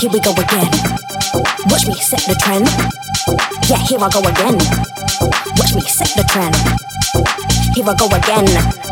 here we go again. Watch me set the trend. Yeah, here I go again. Watch me set the trend. Here I go again.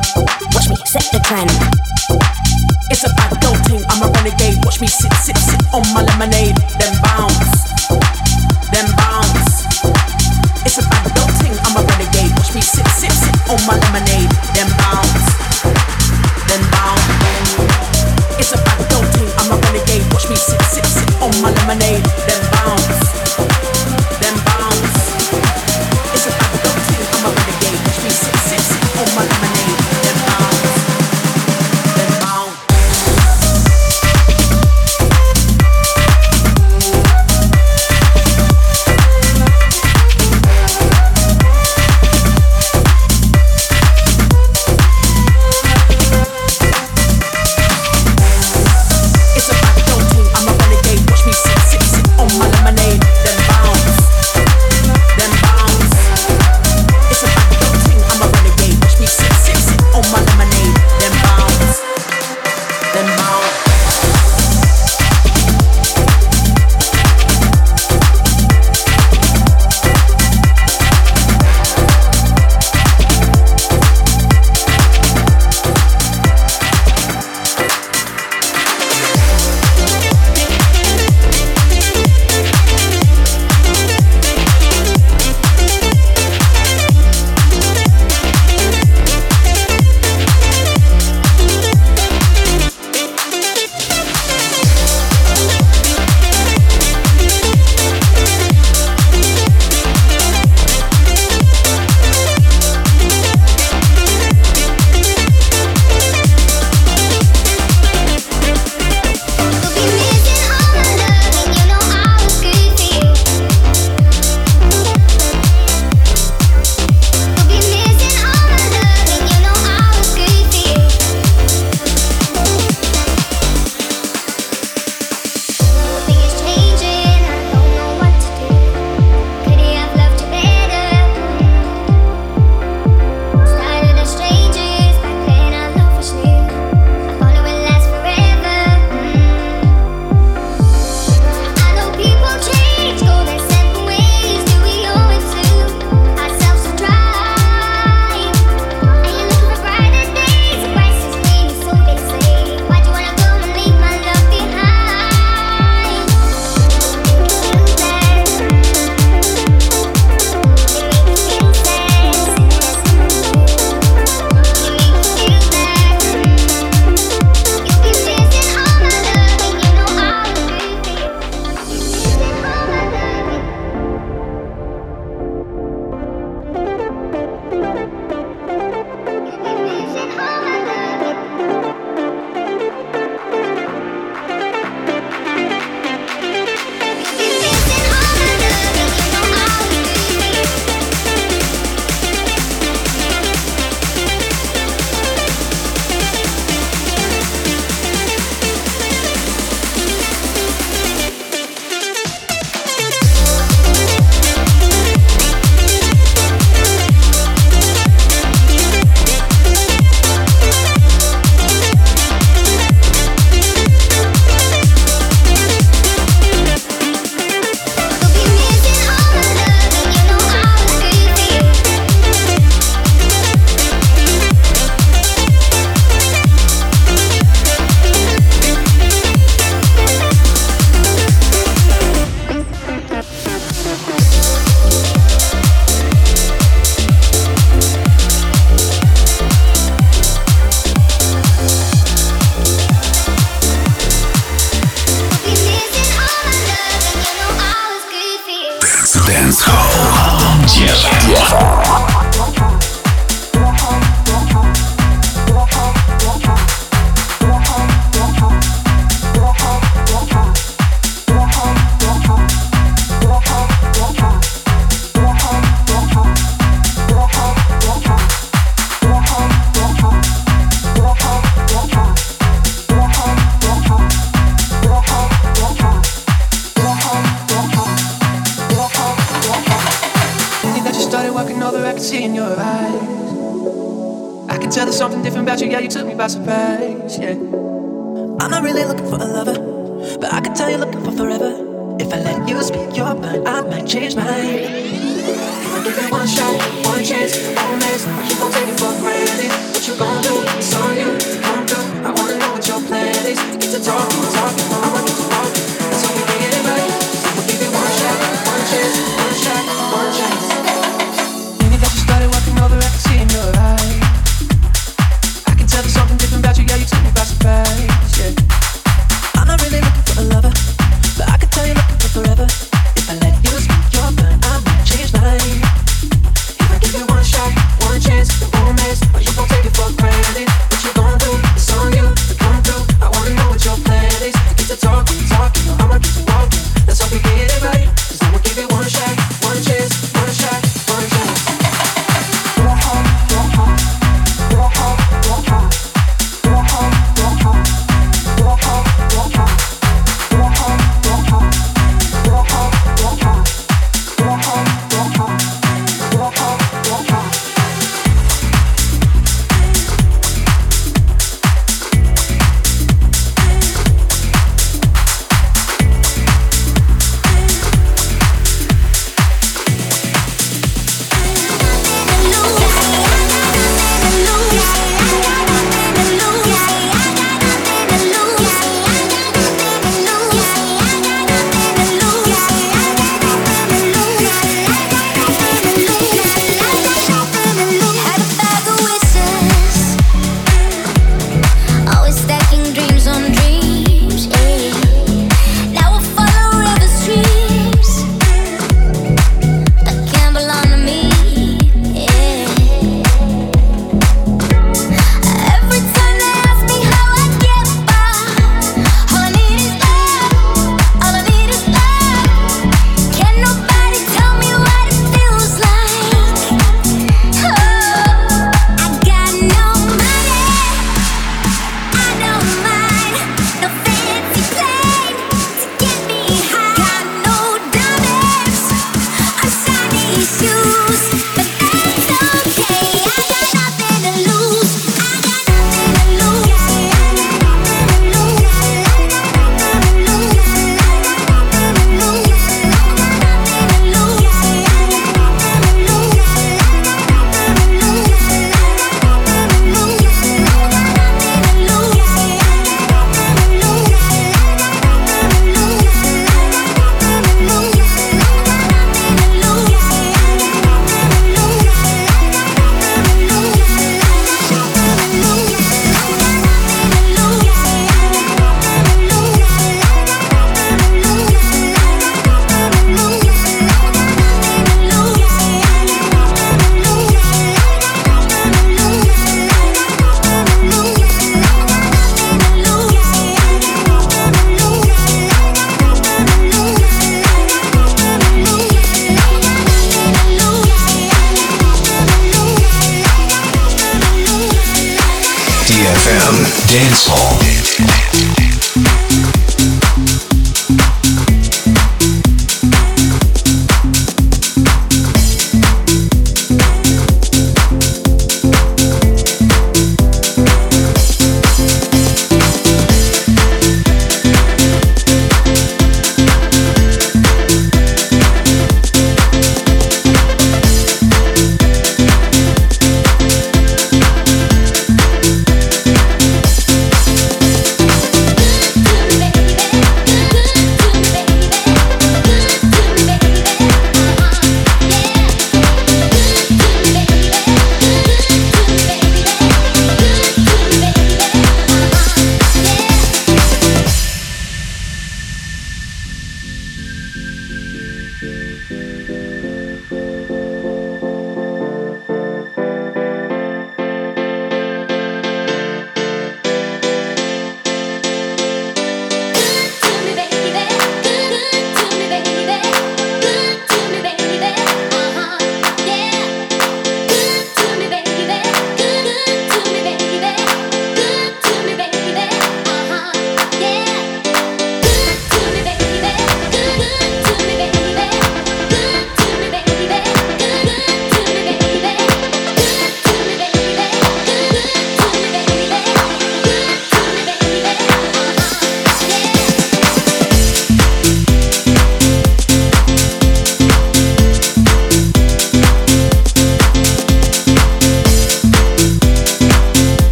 Dance Hall. Think that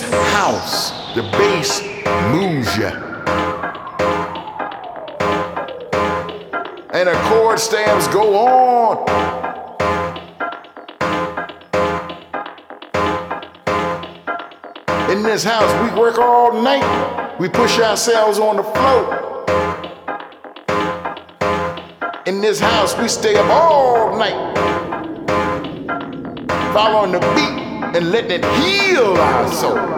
house. The bass moves you. And the chord stamps go on. In this house, we work all night. We push ourselves on the floor. In this house, we stay up all night. Following the beat and let it heal our soul.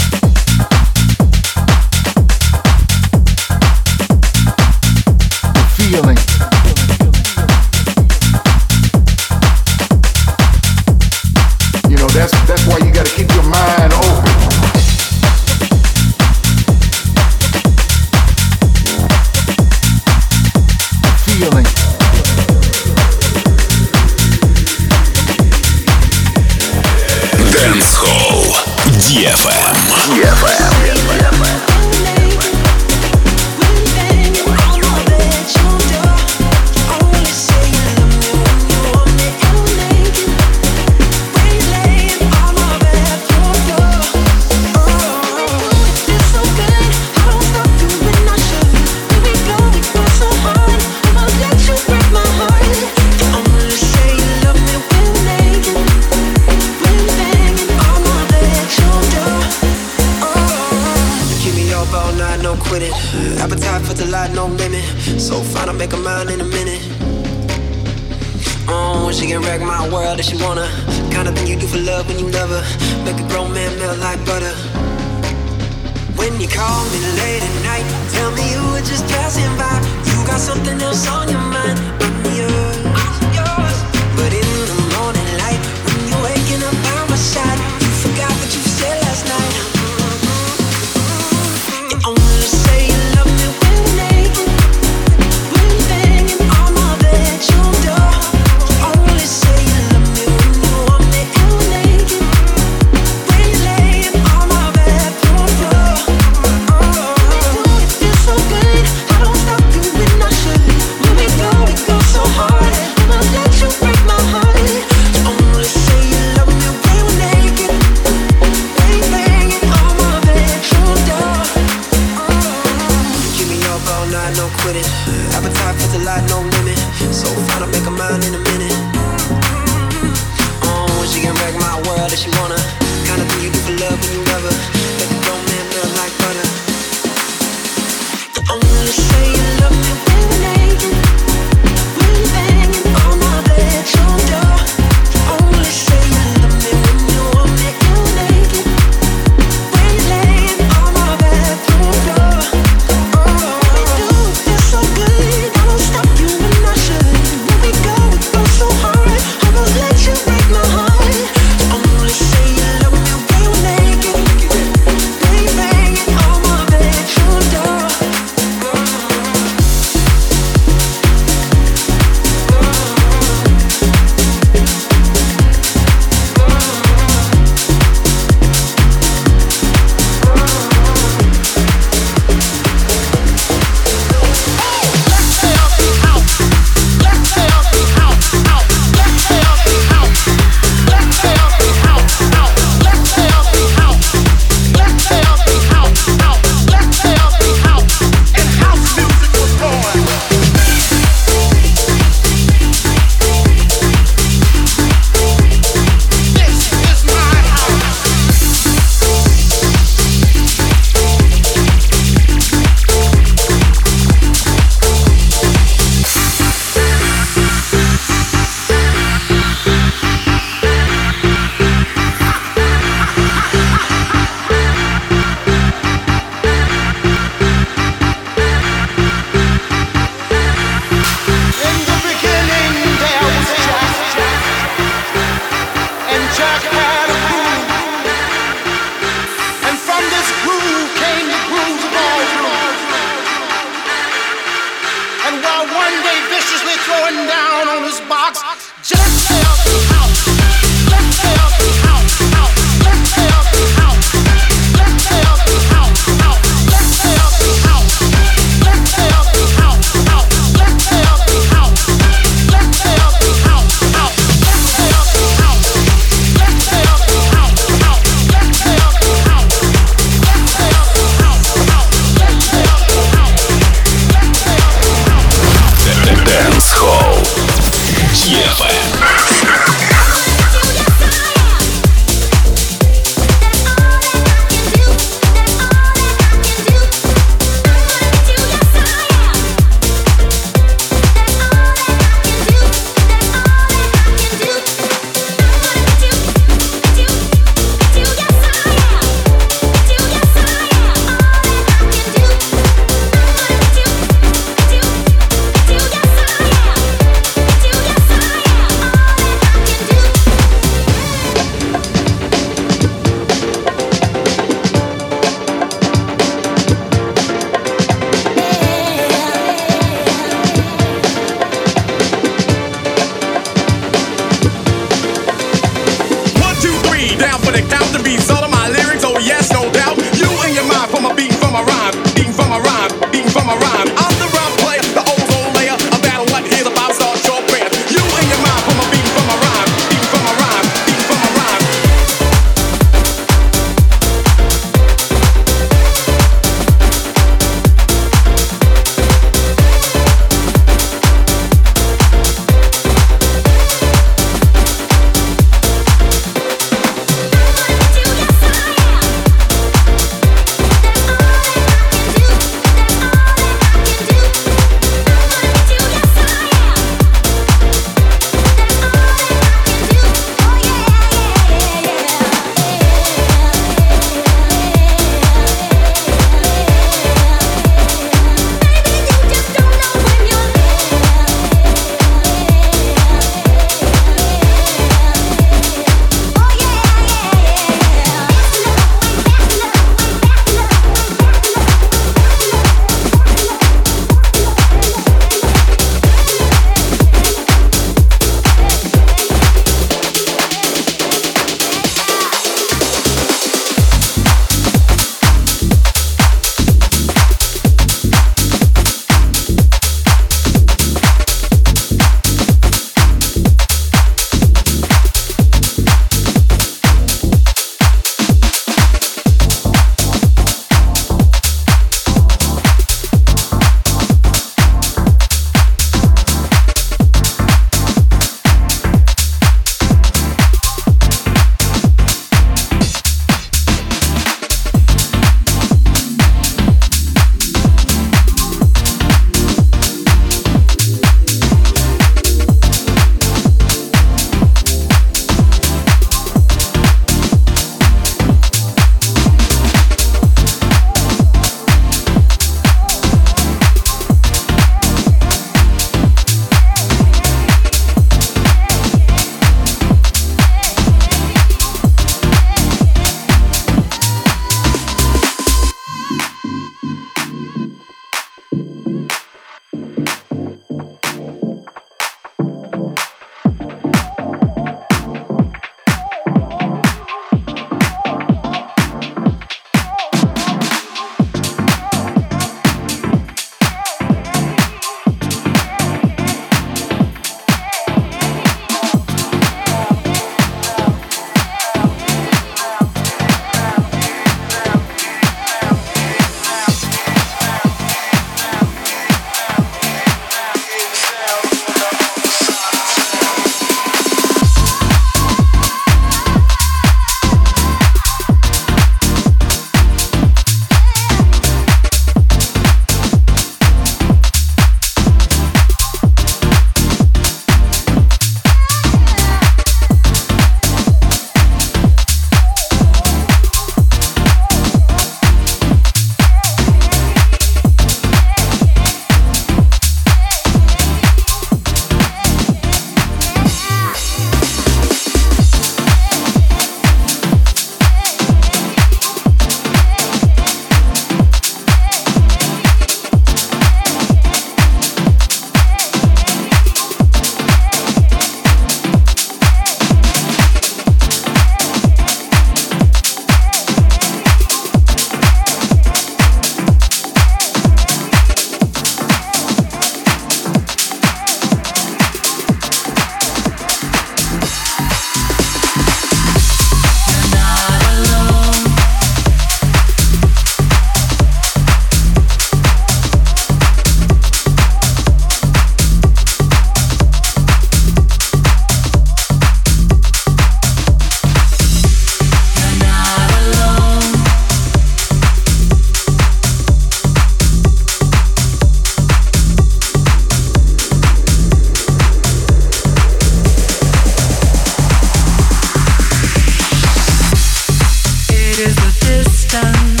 Distance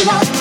it up.